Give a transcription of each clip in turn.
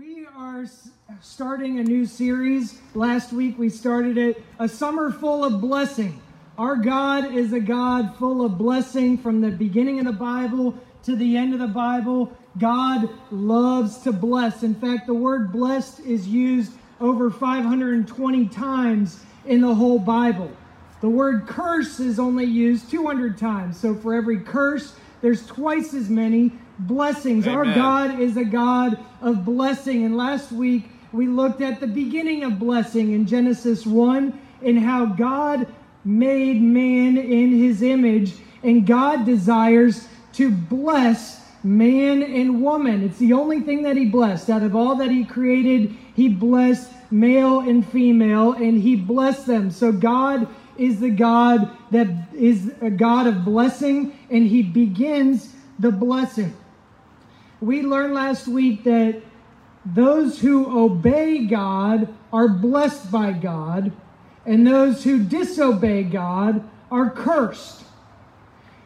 We are starting a new series. Last week we started it, A Summer Full of Blessing. Our God is a God full of blessing from the beginning of the Bible to the end of the Bible. God loves to bless. In fact, the word blessed is used over 520 times in the whole Bible. The word curse is only used 200 times. So for every curse, there's twice as many blessings. Our God is a God of blessing. And last week we looked at the beginning of blessing in Genesis 1 and how God made man in his image and God desires to bless man and woman. It's the only thing that he blessed. Out of all that he created, he blessed male and female and he blessed them. So God is the God that is a God of blessing and he begins the blessing. We learned last week that those who obey God are blessed by God, and those who disobey God are cursed.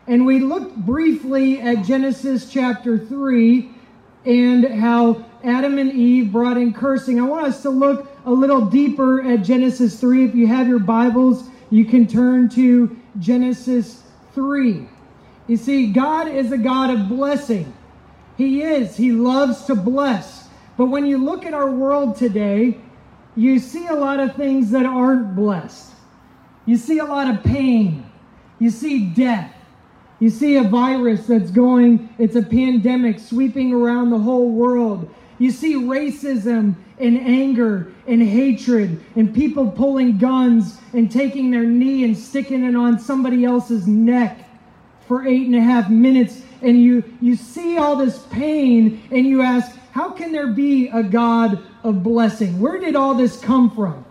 And we looked briefly at Genesis chapter 3 and how Adam and Eve brought in cursing. I want us to look a little deeper at Genesis 3. If you have your Bibles, you can turn to Genesis 3. You see, God is a God of blessing. He is. He loves to bless. But when you look at our world today, you see a lot of things that aren't blessed. You see a lot of pain. You see death. You see a virus that's going, it's a pandemic sweeping around the whole world. You see racism and anger and hatred and people pulling guns and taking their knee and sticking it on somebody else's neck for eight and a half minutes. And you, you see all this pain and you ask, how can there be a God of blessing? Where did all this come from?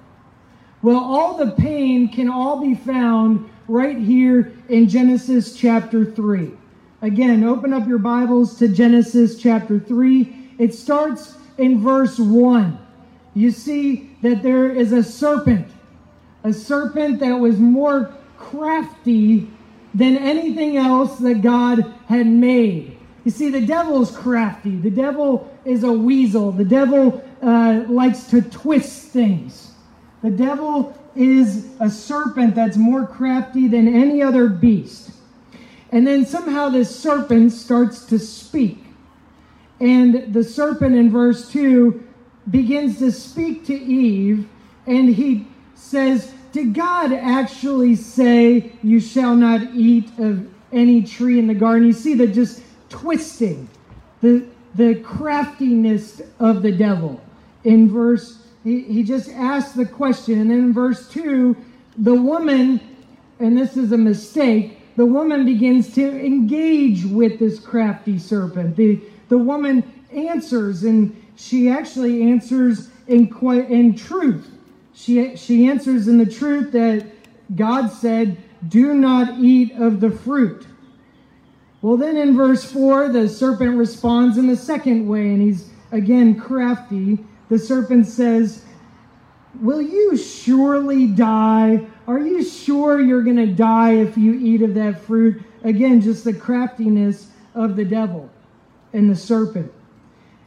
Well, all the pain can all be found right here in Genesis chapter 3. Again, open up your Bibles to Genesis chapter 3. It starts in verse 1. You see that there is a serpent, a serpent that was more crafty than anything else that God had made. You see, the devil's crafty. The devil is a weasel. The devil uh, likes to twist things. The devil is a serpent that's more crafty than any other beast. And then somehow this serpent starts to speak. And the serpent in verse 2 begins to speak to Eve, and he says, Did God actually say, You shall not eat of any tree in the garden? You see the just twisting, the, the craftiness of the devil. In verse he, he just asked the question. And then in verse 2, the woman, and this is a mistake, the woman begins to engage with this crafty serpent. The, the woman answers, and she actually answers in, in truth. She, she answers in the truth that God said, Do not eat of the fruit. Well, then in verse 4, the serpent responds in the second way, and he's again crafty the serpent says, Will you surely die? Are you sure you're going to die if you eat of that fruit? Again, just the craftiness of the devil and the serpent.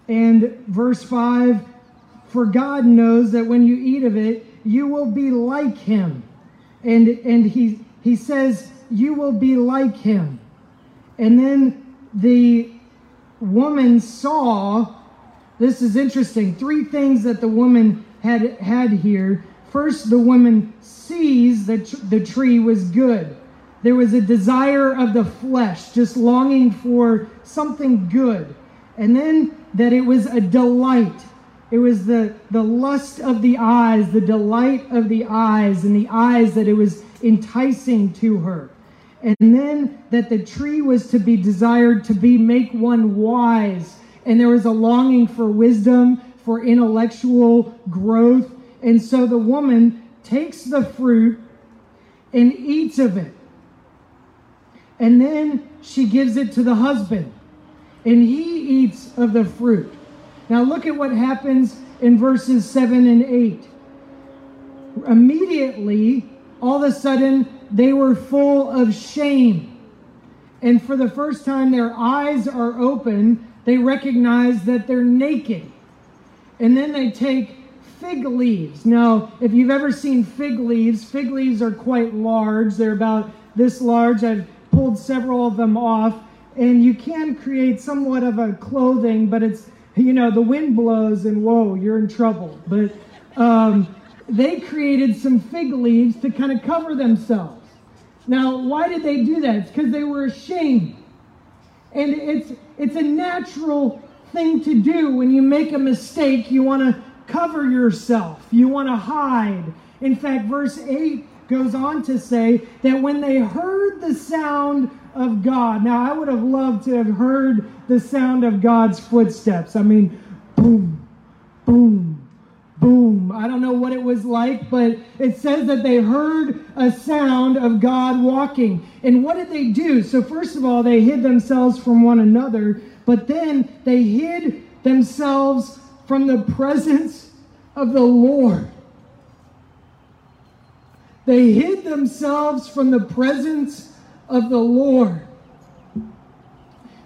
And verse 5 For God knows that when you eat of it, you will be like him. And, and he, he says, You will be like him. And then the woman saw this is interesting. Three things that the woman had had here. First, the woman sees that the tree was good. There was a desire of the flesh, just longing for something good. And then that it was a delight. It was the, the lust of the eyes, the delight of the eyes, and the eyes that it was enticing to her. And then that the tree was to be desired to be make one wise and there was a longing for wisdom, for intellectual growth. And so the woman takes the fruit and eats of it. And then she gives it to the husband, and he eats of the fruit. Now look at what happens in verses 7 and 8. Immediately, all of a sudden, they were full of shame. And for the first time, their eyes are open they recognize that they're naked. and then they take fig leaves. Now, if you've ever seen fig leaves, fig leaves are quite large. They're about this large. I've pulled several of them off, and you can create somewhat of a clothing, but it's, you know, the wind blows and whoa, you're in trouble. But um, they created some fig leaves to kind of cover themselves. Now, why did they do that? It's because they were ashamed. And it's, it's a natural thing to do when you make a mistake. You want to cover yourself, you want to hide. In fact, verse 8 goes on to say that when they heard the sound of God, now I would have loved to have heard the sound of God's footsteps. I mean, boom, boom, boom. I don't know what it was like, but it says that they heard a sound of God walking. And what did they do? So, first of all, they hid themselves from one another, but then they hid themselves from the presence of the Lord. They hid themselves from the presence of the Lord.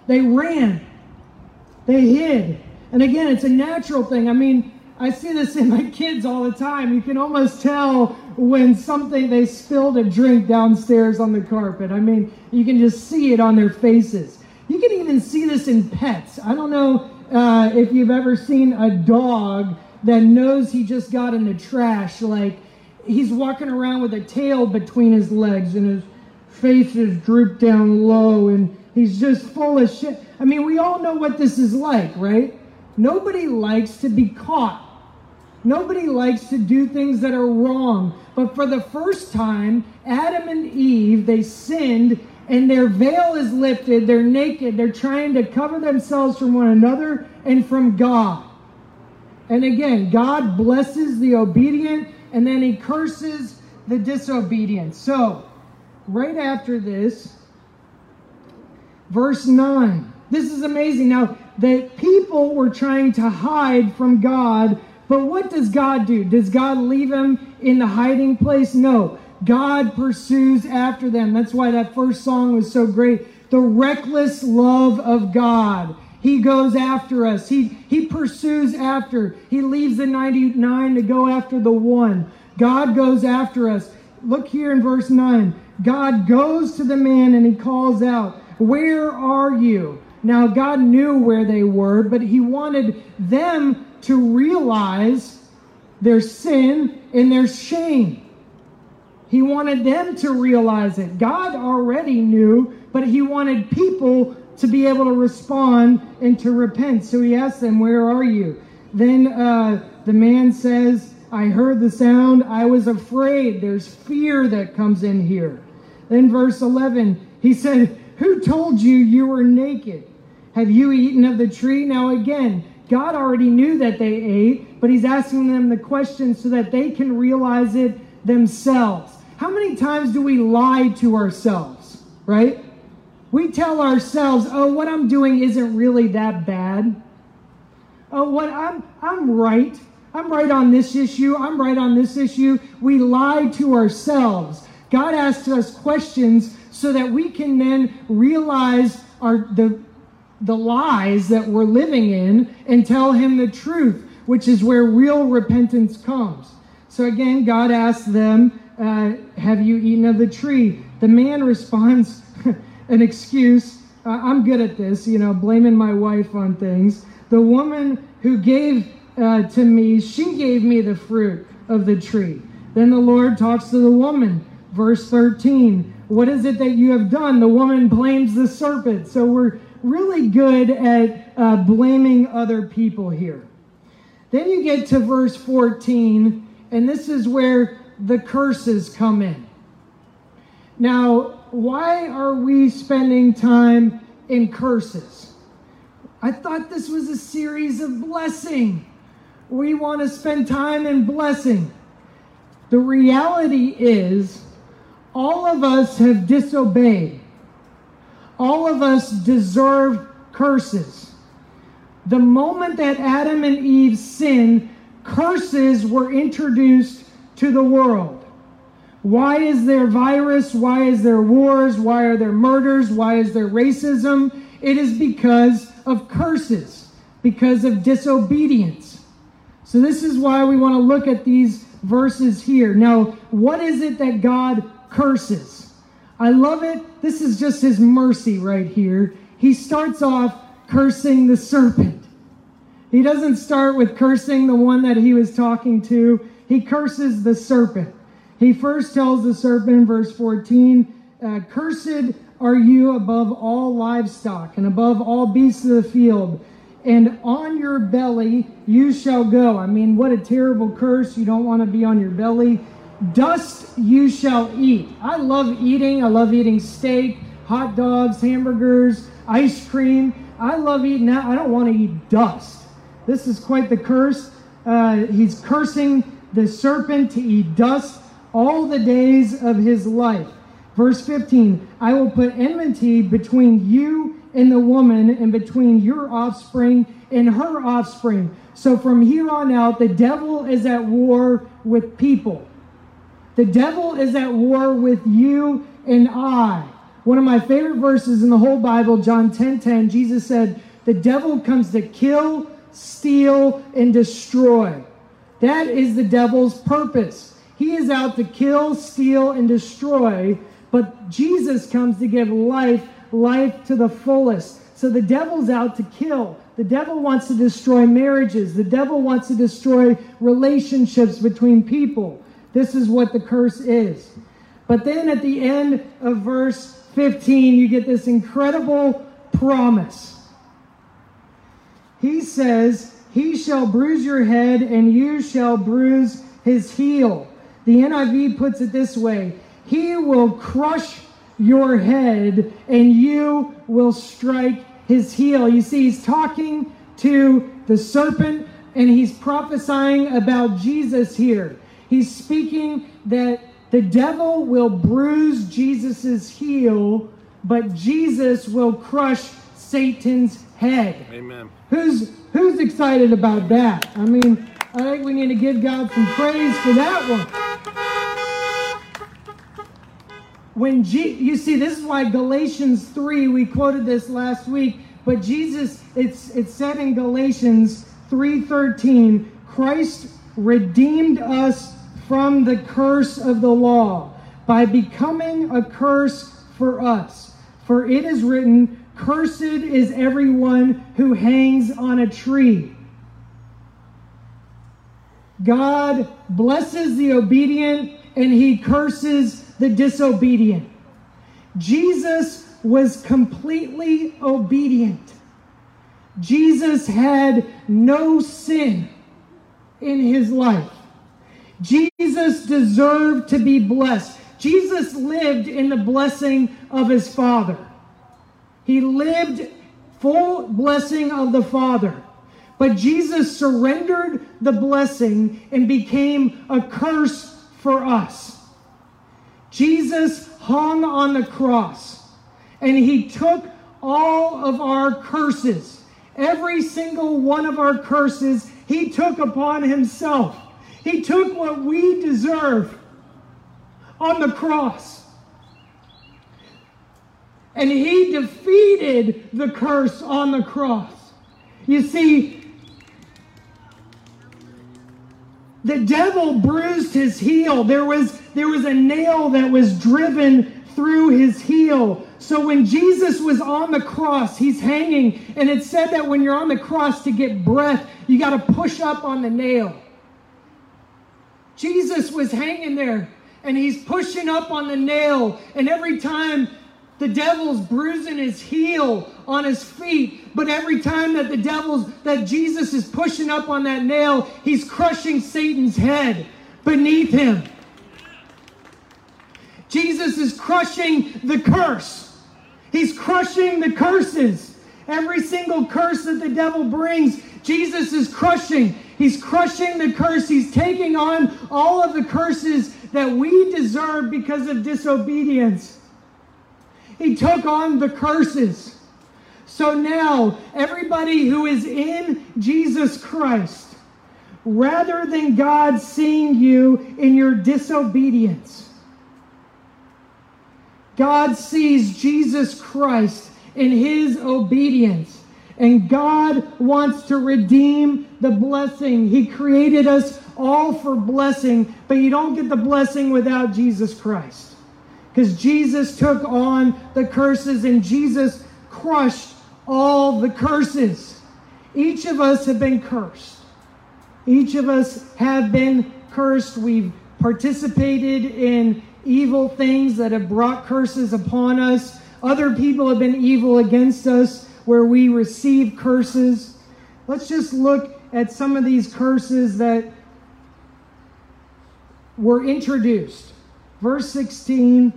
They ran. They hid. And again, it's a natural thing. I mean, I see this in my kids all the time. You can almost tell when something, they spilled a drink downstairs on the carpet. I mean, you can just see it on their faces. You can even see this in pets. I don't know uh, if you've ever seen a dog that knows he just got in the trash, like he's walking around with a tail between his legs and his face droop down low and he's just full of shit. I mean, we all know what this is like, right? Nobody likes to be caught. Nobody likes to do things that are wrong. But for the first time, Adam and Eve, they sinned and their veil is lifted. They're naked. They're trying to cover themselves from one another and from God. And again, God blesses the obedient and then he curses the disobedient. So, right after this, verse 9. This is amazing. Now, the people were trying to hide from God, but what does God do? Does God leave them in the hiding place? No. God pursues after them. That's why that first song was so great. The reckless love of God. He goes after us. He, he pursues after. He leaves the 99 to go after the one. God goes after us. Look here in verse 9. God goes to the man and he calls out, Where are you? Now, God knew where they were, but he wanted them to realize their sin and their shame. He wanted them to realize it. God already knew, but he wanted people to be able to respond and to repent. So he asked them, Where are you? Then uh, the man says, I heard the sound. I was afraid. There's fear that comes in here. Then, verse 11, he said, Who told you you were naked? Have you eaten of the tree? Now, again, God already knew that they ate, but he's asking them the question so that they can realize it themselves. How many times do we lie to ourselves, right? We tell ourselves, "Oh, what I'm doing isn't really that bad." Oh, what I'm I'm right. I'm right on this issue. I'm right on this issue. We lie to ourselves. God asks us questions so that we can then realize our the the lies that we're living in and tell him the truth, which is where real repentance comes. So again, God asks them, uh, Have you eaten of the tree? The man responds, An excuse. Uh, I'm good at this, you know, blaming my wife on things. The woman who gave uh, to me, she gave me the fruit of the tree. Then the Lord talks to the woman. Verse 13 What is it that you have done? The woman blames the serpent. So we're really good at uh, blaming other people here. Then you get to verse 14, and this is where the curses come in. Now, why are we spending time in curses? I thought this was a series of blessing. We want to spend time in blessing. The reality is, all of us have disobeyed. All of us deserve curses. The moment that Adam and Eve sinned, curses were introduced to the world. Why is there virus? Why is there wars? Why are there murders? Why is there racism? It is because of curses, because of disobedience. So, this is why we want to look at these verses here. Now, what is it that God curses? I love it. This is just his mercy right here. He starts off cursing the serpent. He doesn't start with cursing the one that he was talking to, he curses the serpent. He first tells the serpent in verse 14, uh, Cursed are you above all livestock and above all beasts of the field and on your belly you shall go. I mean, what a terrible curse. You don't want to be on your belly. Dust you shall eat. I love eating. I love eating steak, hot dogs, hamburgers, ice cream. I love eating that. I don't want to eat dust. This is quite the curse. Uh, he's cursing the serpent to eat dust all the days of his life. Verse 15 I will put enmity between you and the woman and between your offspring and her offspring. So from here on out, the devil is at war with people. The devil is at war with you and I. One of my favorite verses in the whole Bible, John 10 10, Jesus said, The devil comes to kill, steal, and destroy. That is the devil's purpose. He is out to kill, steal, and destroy, but Jesus comes to give life life to the fullest. So the devil's out to kill. The devil wants to destroy marriages. The devil wants to destroy relationships between people. This is what the curse is. But then at the end of verse 15, you get this incredible promise. He says, He shall bruise your head, and you shall bruise his heel. The NIV puts it this way He will crush your head, and you will strike his heel. You see, he's talking to the serpent, and he's prophesying about Jesus here. He's speaking that the devil will bruise Jesus's heel, but Jesus will crush Satan's head. Amen. Who's who's excited about that? I mean, I think we need to give God some praise for that one when G- you see this is why Galatians 3 we quoted this last week but Jesus it's it's said in Galatians 3:13 Christ redeemed us from the curse of the law by becoming a curse for us for it is written cursed is everyone who hangs on a tree God blesses the obedient and he curses the disobedient. Jesus was completely obedient. Jesus had no sin in his life. Jesus deserved to be blessed. Jesus lived in the blessing of his Father. He lived full blessing of the Father. But Jesus surrendered the blessing and became a curse for us. Jesus hung on the cross and he took all of our curses, every single one of our curses, he took upon himself. He took what we deserve on the cross. And he defeated the curse on the cross. You see, the devil bruised his heel. There was, there was a nail that was driven through his heel. So when Jesus was on the cross, he's hanging, and it said that when you're on the cross to get breath, you got to push up on the nail. Jesus was hanging there, and he's pushing up on the nail, and every time the devil's bruising his heel on his feet, but every time that the devil's, that Jesus is pushing up on that nail, he's crushing Satan's head beneath him. Jesus is crushing the curse. He's crushing the curses. Every single curse that the devil brings, Jesus is crushing. He's crushing the curse. He's taking on all of the curses that we deserve because of disobedience. He took on the curses. So now, everybody who is in Jesus Christ, rather than God seeing you in your disobedience, God sees Jesus Christ in his obedience. And God wants to redeem the blessing. He created us all for blessing, but you don't get the blessing without Jesus Christ. Because Jesus took on the curses and Jesus crushed all the curses. Each of us have been cursed. Each of us have been cursed. We've participated in evil things that have brought curses upon us. Other people have been evil against us where we receive curses. Let's just look at some of these curses that were introduced. Verse 16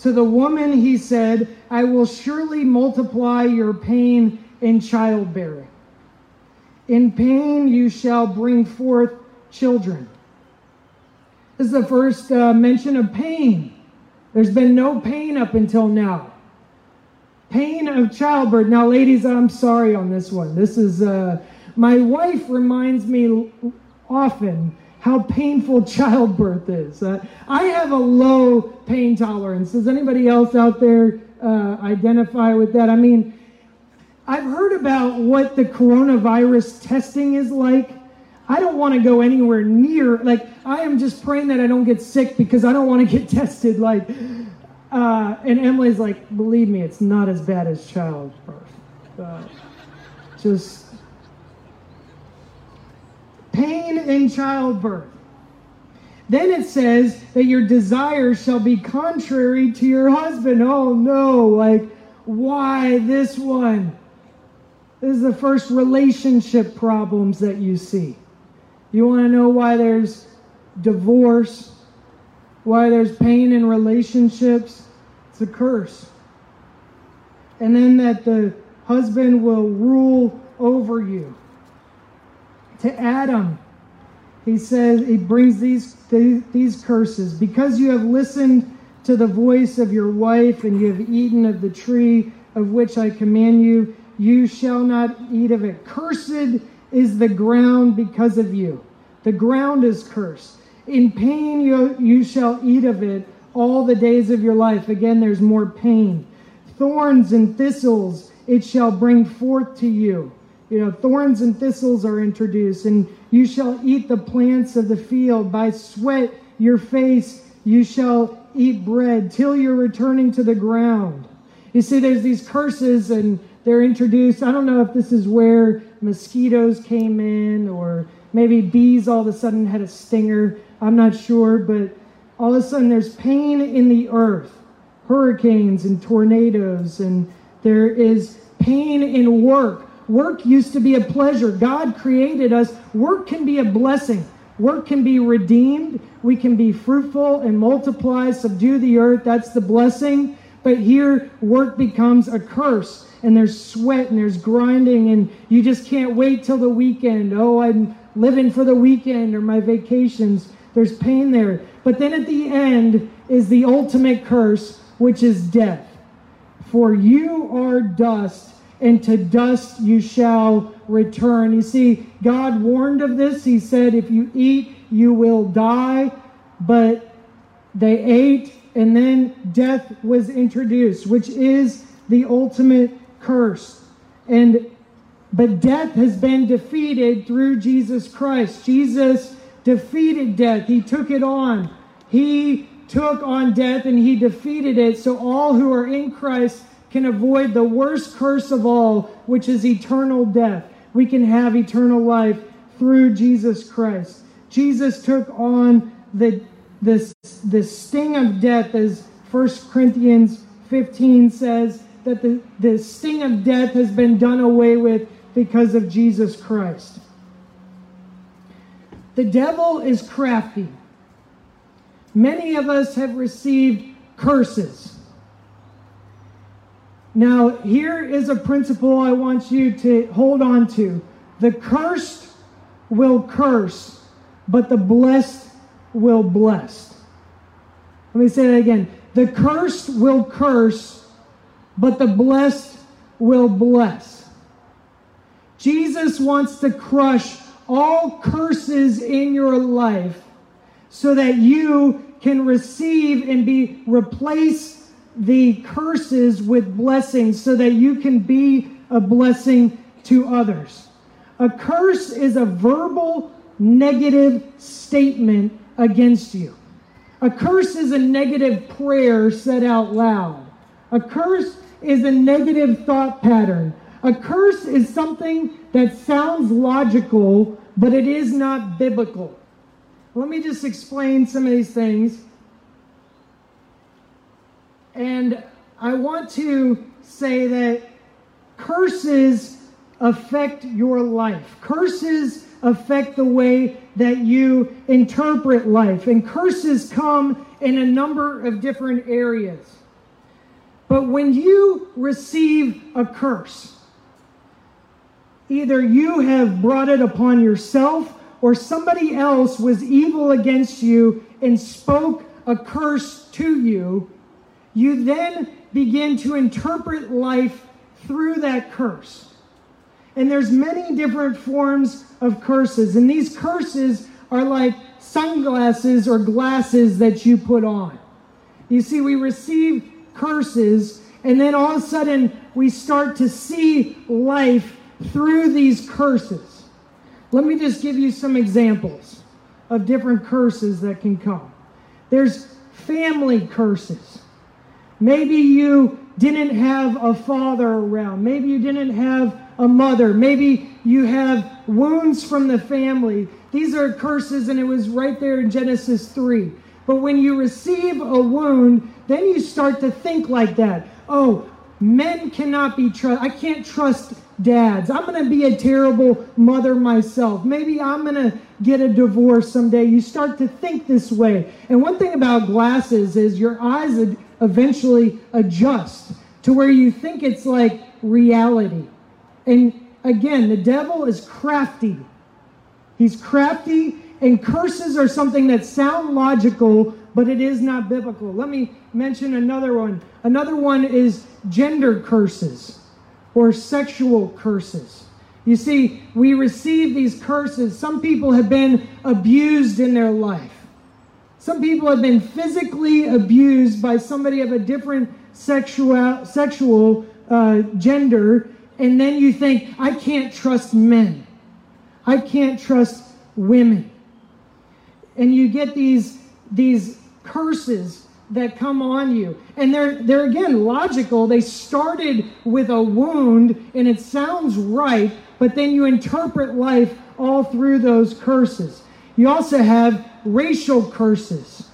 To the woman he said, I will surely multiply your pain in childbearing. In pain you shall bring forth children. This is the first uh, mention of pain. There's been no pain up until now. Pain of childbirth. Now, ladies, I'm sorry on this one. This is, uh, my wife reminds me often how painful childbirth is. Uh, I have a low pain tolerance. Does anybody else out there uh, identify with that? I mean, I've heard about what the coronavirus testing is like. I don't want to go anywhere near, like, I am just praying that I don't get sick because I don't want to get tested. Like, uh, and Emily's like, believe me, it's not as bad as childbirth. Just pain in childbirth. Then it says that your desires shall be contrary to your husband. Oh no, like, why this one? This is the first relationship problems that you see. You want to know why there's divorce, why there's pain in relationships? It's a curse. And then that the husband will rule over you. To Adam, he says, he brings these, these curses. Because you have listened to the voice of your wife and you have eaten of the tree of which I command you, you shall not eat of it. Cursed is the ground because of you. The ground is cursed. In pain you, you shall eat of it all the days of your life. Again, there's more pain. Thorns and thistles it shall bring forth to you. You know, thorns and thistles are introduced, and you shall eat the plants of the field. By sweat your face you shall eat bread till you're returning to the ground. You see, there's these curses, and they're introduced. I don't know if this is where mosquitoes came in, or maybe bees all of a sudden had a stinger. I'm not sure, but all of a sudden there's pain in the earth, hurricanes and tornadoes, and there is pain in work. Work used to be a pleasure. God created us. Work can be a blessing. Work can be redeemed. We can be fruitful and multiply, subdue the earth. That's the blessing. But here, work becomes a curse, and there's sweat and there's grinding, and you just can't wait till the weekend. Oh, I'm living for the weekend or my vacations. There's pain there. But then at the end is the ultimate curse, which is death. For you are dust, and to dust you shall return. You see, God warned of this. He said, If you eat, you will die. But they ate, and then death was introduced, which is the ultimate curse. And but death has been defeated through Jesus Christ. Jesus defeated death. He took it on. He took on death and he defeated it so all who are in Christ can avoid the worst curse of all, which is eternal death. We can have eternal life through Jesus Christ. Jesus took on the, the, the sting of death, as 1 Corinthians 15 says, that the, the sting of death has been done away with because of Jesus Christ. The devil is crafty. Many of us have received curses. Now, here is a principle I want you to hold on to. The cursed will curse, but the blessed will bless. Let me say that again. The cursed will curse, but the blessed will bless. Jesus wants to crush all curses in your life so that you can receive and be replace the curses with blessings so that you can be a blessing to others. A curse is a verbal negative statement against you. A curse is a negative prayer said out loud. A curse is a negative thought pattern. A curse is something that sounds logical, but it is not biblical. Let me just explain some of these things. And I want to say that curses affect your life. Curses affect the way that you interpret life. And curses come in a number of different areas. But when you receive a curse, either you have brought it upon yourself or somebody else was evil against you and spoke a curse to you, you then begin to interpret life through that curse. And there's many different forms of curses. And these curses are like sunglasses or glasses that you put on. You see, we receive curses, and then all of a sudden we start to see life through these curses. Let me just give you some examples of different curses that can come. There's family curses. Maybe you didn't have a father around. Maybe you didn't have a mother. Maybe you have wounds from the family. These are curses, and it was right there in Genesis 3. But when you receive a wound, then you start to think like that. Oh, men cannot be trusted. I can't trust dads. I'm going to be a terrible mother myself. Maybe I'm going to get a divorce someday. You start to think this way. And one thing about glasses is your eyes eventually adjust to where you think it's like reality. And again, the devil is crafty. He's crafty, and curses are something that sound logical, but it is not biblical. Let me mention another one. Another one is gender curses or sexual curses. You see, we receive these curses. Some people have been abused in their life. Some people have been physically abused by somebody of a different sexual, sexual uh, gender, and then you think, I can't trust men. I can't trust women. And you get these, these curses that come on you. And they're, they're again logical. They started with a wound, and it sounds right, but then you interpret life all through those curses. You also have racial curses.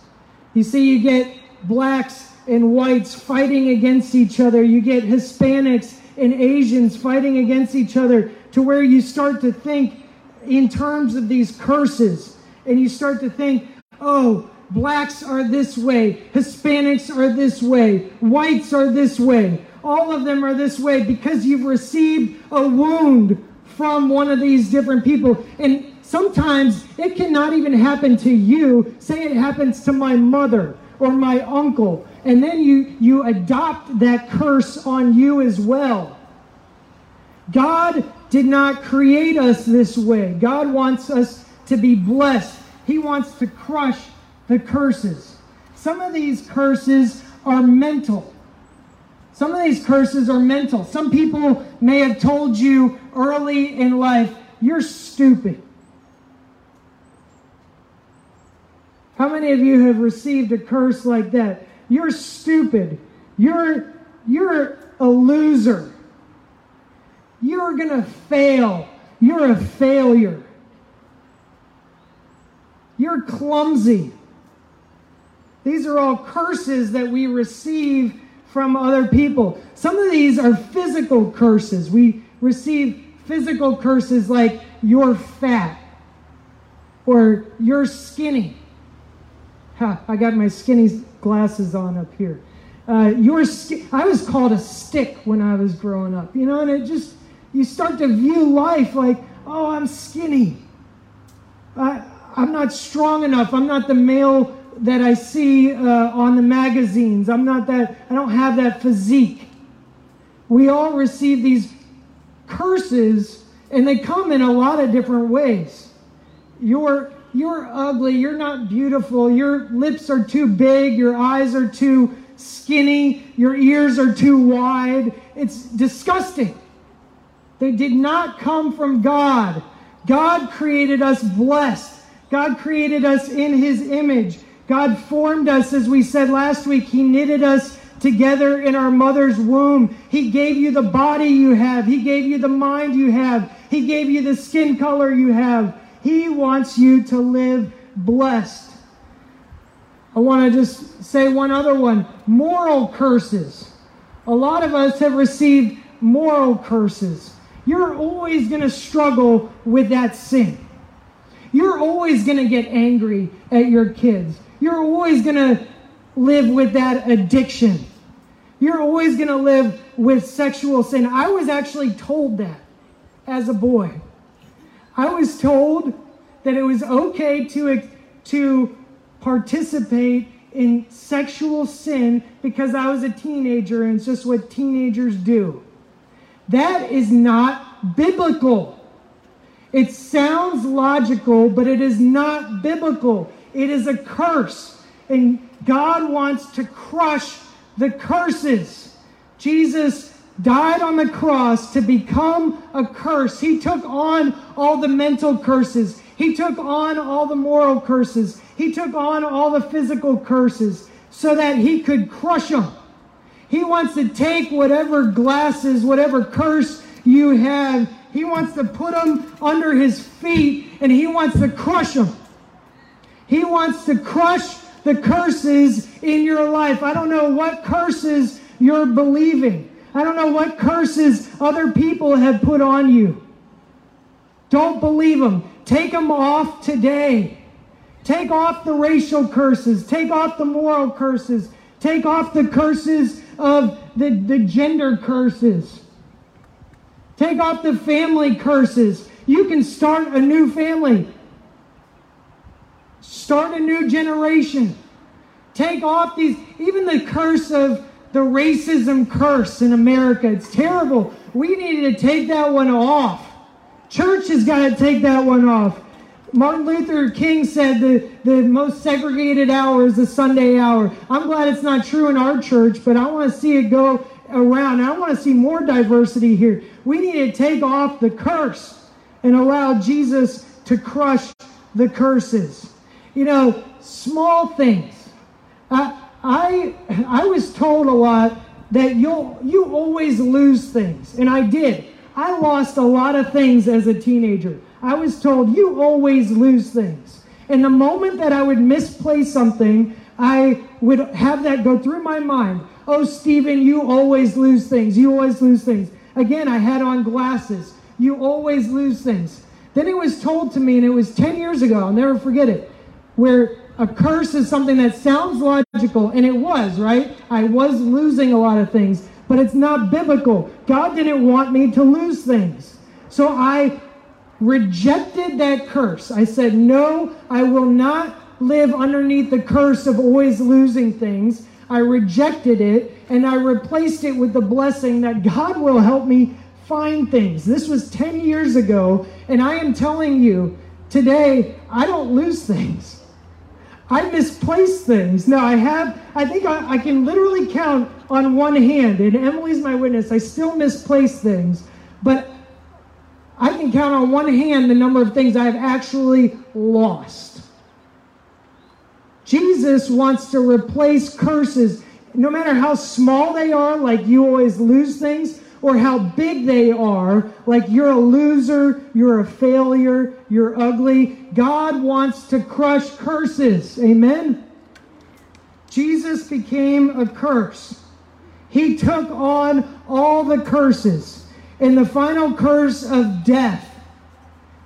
You see, you get blacks and whites fighting against each other. You get Hispanics and Asians fighting against each other to where you start to think in terms of these curses. And you start to think, oh, blacks are this way, Hispanics are this way, whites are this way. All of them are this way because you've received a wound from one of these different people. And Sometimes it cannot even happen to you. Say it happens to my mother or my uncle, and then you, you adopt that curse on you as well. God did not create us this way. God wants us to be blessed. He wants to crush the curses. Some of these curses are mental. Some of these curses are mental. Some people may have told you early in life, you're stupid. How many of you have received a curse like that? You're stupid. You're you're a loser. You're going to fail. You're a failure. You're clumsy. These are all curses that we receive from other people. Some of these are physical curses. We receive physical curses like you're fat or you're skinny Ha, I got my skinny glasses on up here. Uh, your I was called a stick when I was growing up, you know, and it just, you start to view life like, oh, I'm skinny. I, I'm not strong enough. I'm not the male that I see uh, on the magazines. I'm not that, I don't have that physique. We all receive these curses, and they come in a lot of different ways. You're, you're ugly, you're not beautiful, your lips are too big, your eyes are too skinny, your ears are too wide. It's disgusting. They did not come from God. God created us blessed. God created us in his image. God formed us, as we said last week. He knitted us together in our mother's womb. He gave you the body you have. He gave you the mind you have. He gave you the skin color you have. He wants you to live blessed. I want to just say one other one moral curses. A lot of us have received moral curses. You're always going to struggle with that sin. You're always going to get angry at your kids. You're always going to live with that addiction. You're always going to live with sexual sin. I was actually told that as a boy. I was told that it was okay to, to participate in sexual sin because I was a teenager and it's just what teenagers do. That is not biblical. It sounds logical, but it is not biblical. It is a curse. And God wants to crush the curses. Jesus died on the cross to become a curse. He took on all the mental curses. He took on all the moral curses. He took on all the physical curses so that he could crush them. He wants to take whatever glasses, whatever curse you have, he wants to put them under his feet and he wants to crush them. He wants to crush the curses in your life. I don't know what curses you're believing. I don't know what curses other people have put on you. Don't believe them. Take them off today. Take off the racial curses. Take off the moral curses. Take off the curses of the, the gender curses. Take off the family curses. You can start a new family. Start a new generation. Take off these, even the curse of the racism curse in America. It's terrible. We need to take that one off. Church has got to take that one off. Martin Luther King said the, the most segregated hour is the Sunday hour. I'm glad it's not true in our church, but I want to see it go around. I want to see more diversity here. We need to take off the curse and allow Jesus to crush the curses. You know, small things. I, I, I was told a lot that you'll you always lose things, and I did. I lost a lot of things as a teenager. I was told you always lose things. And the moment that I would misplace something, I would have that go through my mind. Oh, Stephen, you always lose things. You always lose things. Again, I had on glasses. You always lose things. Then it was told to me, and it was 10 years ago, I'll never forget it, where a curse is something that sounds logical, and it was, right? I was losing a lot of things, but it's not biblical. God didn't want me to lose things. So I rejected that curse. I said, No, I will not live underneath the curse of always losing things. I rejected it and I replaced it with the blessing that God will help me find things. This was 10 years ago, and I am telling you today, I don't lose things. I misplace things. Now, I have, I think I, I can literally count on one hand, and Emily's my witness. I still misplace things, but I can count on one hand the number of things I've actually lost. Jesus wants to replace curses, no matter how small they are, like you always lose things, or how big they are, like you're a loser, you're a failure, you're ugly. God wants to crush curses. Amen? Jesus became a curse. He took on all the curses. And the final curse of death.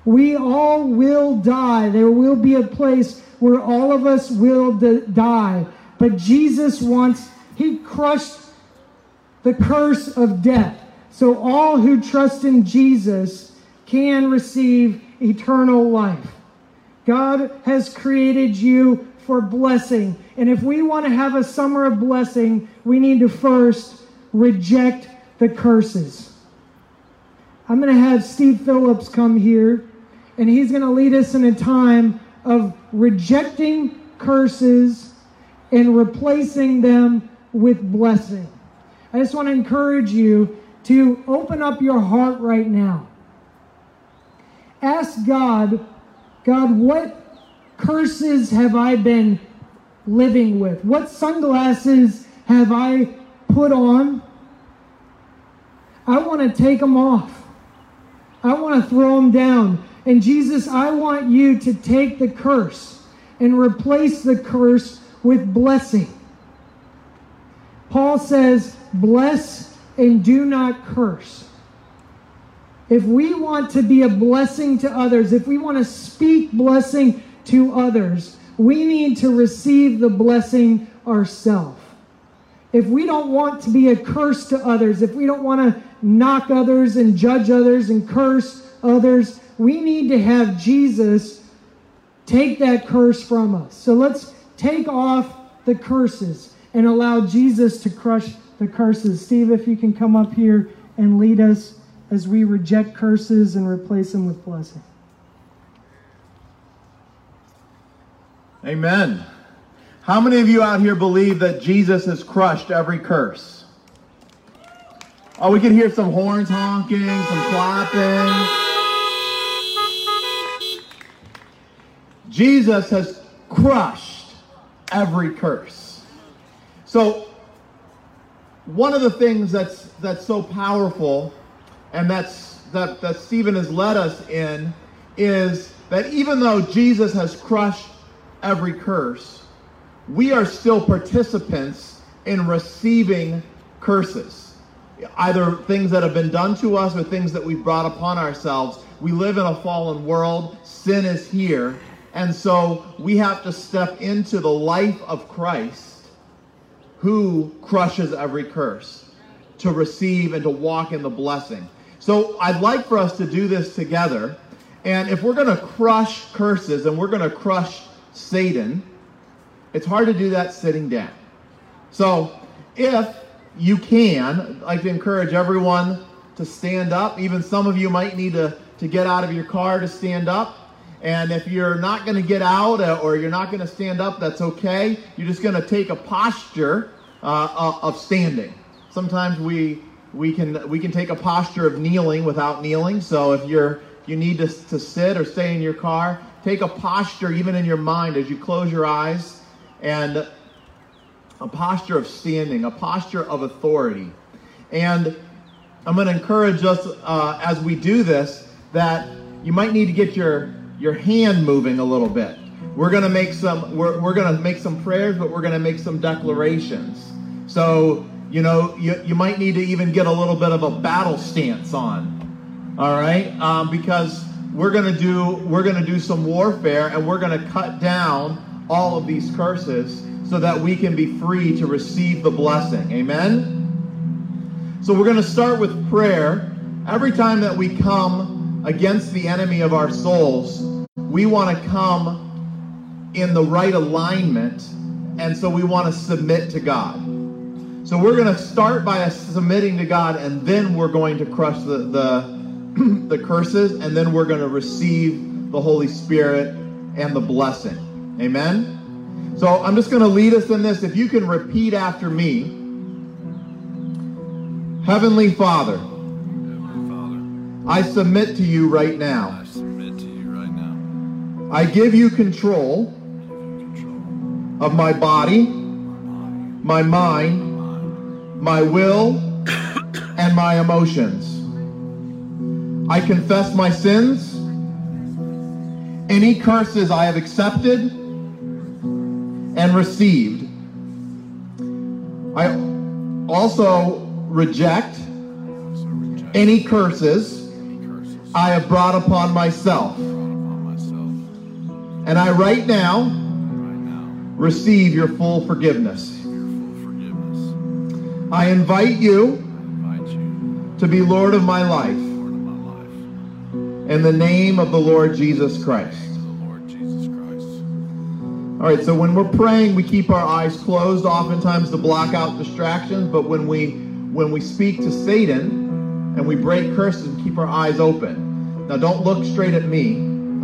We all will die. There will be a place where all of us will die. But Jesus wants, he crushed the curse of death. So all who trust in Jesus can receive eternal life. God has created you for blessing. And if we want to have a summer of blessing, we need to first reject the curses. I'm going to have Steve Phillips come here, and he's going to lead us in a time of rejecting curses and replacing them with blessing. I just want to encourage you to open up your heart right now. Ask God, God, what curses have I been living with? What sunglasses have I put on? I want to take them off. I want to throw them down. And Jesus, I want you to take the curse and replace the curse with blessing. Paul says, bless and do not curse. If we want to be a blessing to others, if we want to speak blessing to others, we need to receive the blessing ourselves. If we don't want to be a curse to others, if we don't want to knock others and judge others and curse others, we need to have Jesus take that curse from us. So let's take off the curses and allow Jesus to crush the curses. Steve, if you can come up here and lead us as we reject curses and replace them with blessing. Amen. How many of you out here believe that Jesus has crushed every curse? Oh, we can hear some horns honking, some clapping. Jesus has crushed every curse. So, one of the things that's that's so powerful, and that's that that Stephen has led us in, is that even though Jesus has crushed every curse, we are still participants in receiving curses. Either things that have been done to us or things that we've brought upon ourselves. We live in a fallen world, sin is here, and so we have to step into the life of Christ who crushes every curse to receive and to walk in the blessing. So I'd like for us to do this together. And if we're going to crush curses and we're going to crush Satan, it's hard to do that sitting down. So, if you can, I'd like to encourage everyone to stand up. Even some of you might need to, to get out of your car to stand up. And if you're not going to get out uh, or you're not going to stand up, that's okay. You're just going to take a posture uh, of standing. Sometimes we we can we can take a posture of kneeling without kneeling. So if you're you need to, to sit or stay in your car, take a posture even in your mind as you close your eyes and a posture of standing, a posture of authority. And I'm going to encourage us uh, as we do this that you might need to get your your hand moving a little bit. We're going to make some we're, we're going to make some prayers, but we're going to make some declarations. So, you know, you, you might need to even get a little bit of a battle stance on. All right? Um, because we're to do we're to do some warfare and we're to cut down all of these curses so that we can be free to receive the blessing. Amen. So we're to start with prayer. Every time that we come against the enemy of our souls, we want to come in the right alignment, and so we want to submit to God. So we're going to start by submitting to God, and then we're going to crush the, the the curses, and then we're going to receive the Holy Spirit and the blessing. Amen? So I'm just going to lead us in this. If you can repeat after me Heavenly Father, I submit to you right now. I submit to you right now. I give you control of my body, my mind, my will, and my emotions. I confess my sins, any curses I have accepted and received. I also reject any curses I have brought upon myself. And I Right now, receive your full forgiveness. I invite you to be Lord of my life in the name of the Lord Jesus Christ. All right, so when we're praying, we keep our eyes closed oftentimes to block out distractions, but when we when we speak to Satan and we break curses, we keep our eyes open. Now don't look straight at me.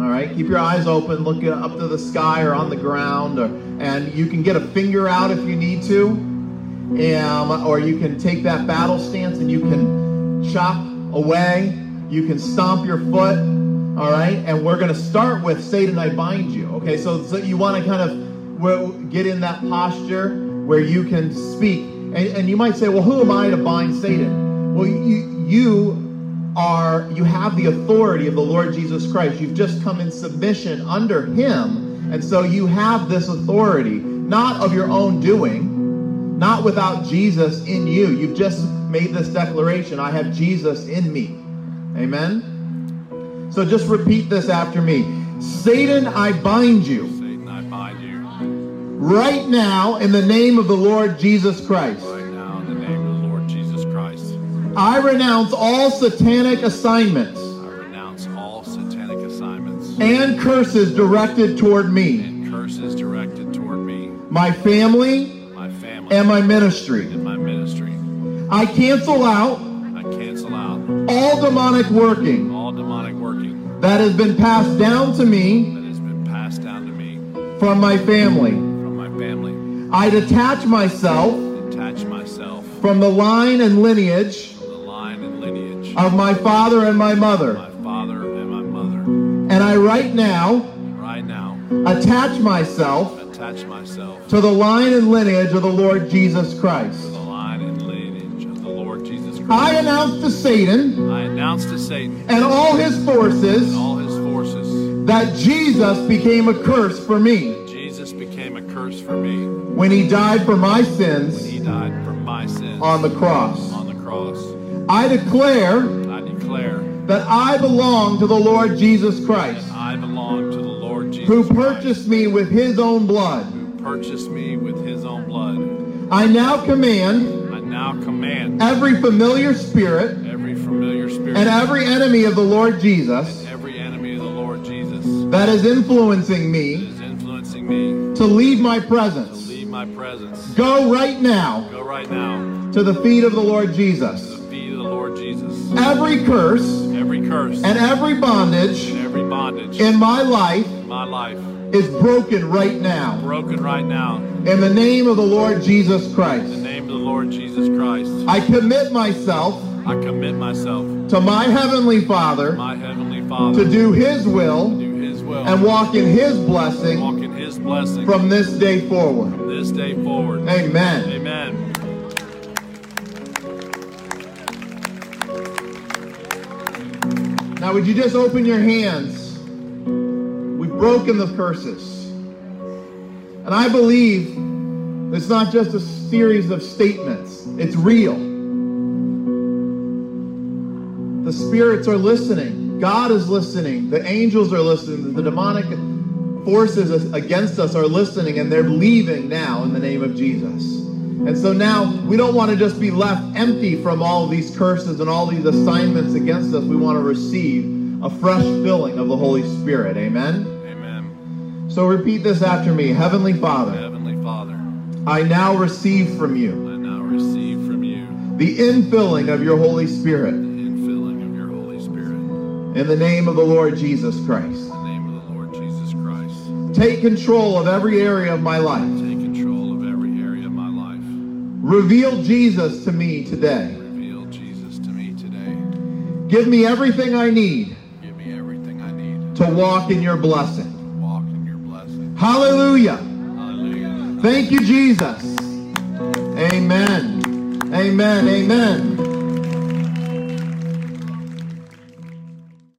All right, keep your eyes open, look up to the sky or on the ground, or, and you can get a finger out if you need to, or you can take that battle stance and you can chop away. You can stomp your foot. All right, and we're going to start with Satan, I bind you. Okay, so, so you want to kind of get in that posture where you can speak. And, and you might say, well, who am I to bind Satan? Well, you, you are, you have the authority of the Lord Jesus Christ. You've just come in submission under him. And so you have this authority, not of your own doing, not without Jesus in you. You've just made this declaration I have Jesus in me. Amen. So just repeat this after me. Satan, I bind you Satan, I bind you right now in the name of the Lord Jesus Christ. right now in the name of the Lord Jesus Christ. I renounce all satanic assignments I renounce all satanic assignments and curses directed toward me, and curses directed toward me, my family, my and my ministry. and my ministry. I cancel out I cancel out all demonic working all demonic working that has been passed down to me that has been passed down to me from my family. from my family. I detach myself Detach myself from the line and lineage from the line and lineage of my father and my mother. my father and my mother. And I right now Right now, attach myself attach myself to the line and lineage of the Lord Jesus to Christ. the line and lineage of the Lord Jesus Christ. I announce to Satan I announce to Satan and all his forces and all his forces that Jesus became a curse for me Jesus became a curse for me when he died for my sins. when he died for my sins on the cross. on the cross. I declare I declare that I belong to the Lord Jesus Christ, who purchased me with his own blood. who purchased me with his own blood. I now command I now command every familiar spirit every familiar spirit and every enemy of the Lord Jesus every enemy of the Lord Jesus that is influencing me is influencing me to leave my presence. to leave my presence. Go right now Go right now to the feet of the Lord to Jesus. the feet of the Lord Jesus. Every curse Every curse and every bondage and every bondage in my life in my life is broken right now broken right now in the name of the Lord Jesus Christ. in the name of the Lord Jesus Christ. I commit myself I commit myself to my heavenly Father my heavenly Father to do his will do His will and walk in his blessing walk in His blessing from this day forward. from this day forward. Amen. Amen. Now, would you just open your hands? Broken the curses. And I believe it's not just a series of statements, it's real. The spirits are listening, God is listening, the angels are listening, the demonic forces against us are listening, and they're leaving now in the name of Jesus. And so now we don't want to just be left empty from all these curses and all these assignments against us. We want to receive a fresh filling of the Holy Spirit. Amen. So repeat this after me. Heavenly Father, Heavenly Father, I now receive from you I now receive from you the infilling of your Holy Spirit the infilling of your Holy Spirit. In in the name of the Lord Jesus Christ. the name of the Lord Jesus Christ. Take control of every area of my life. Take control of every area of my life. Reveal Jesus to me today. Reveal Jesus to me today. Give me everything I need Give me everything I need to walk in your blessing. Hallelujah. Hallelujah. Thank you, Jesus. Amen. Amen. Amen.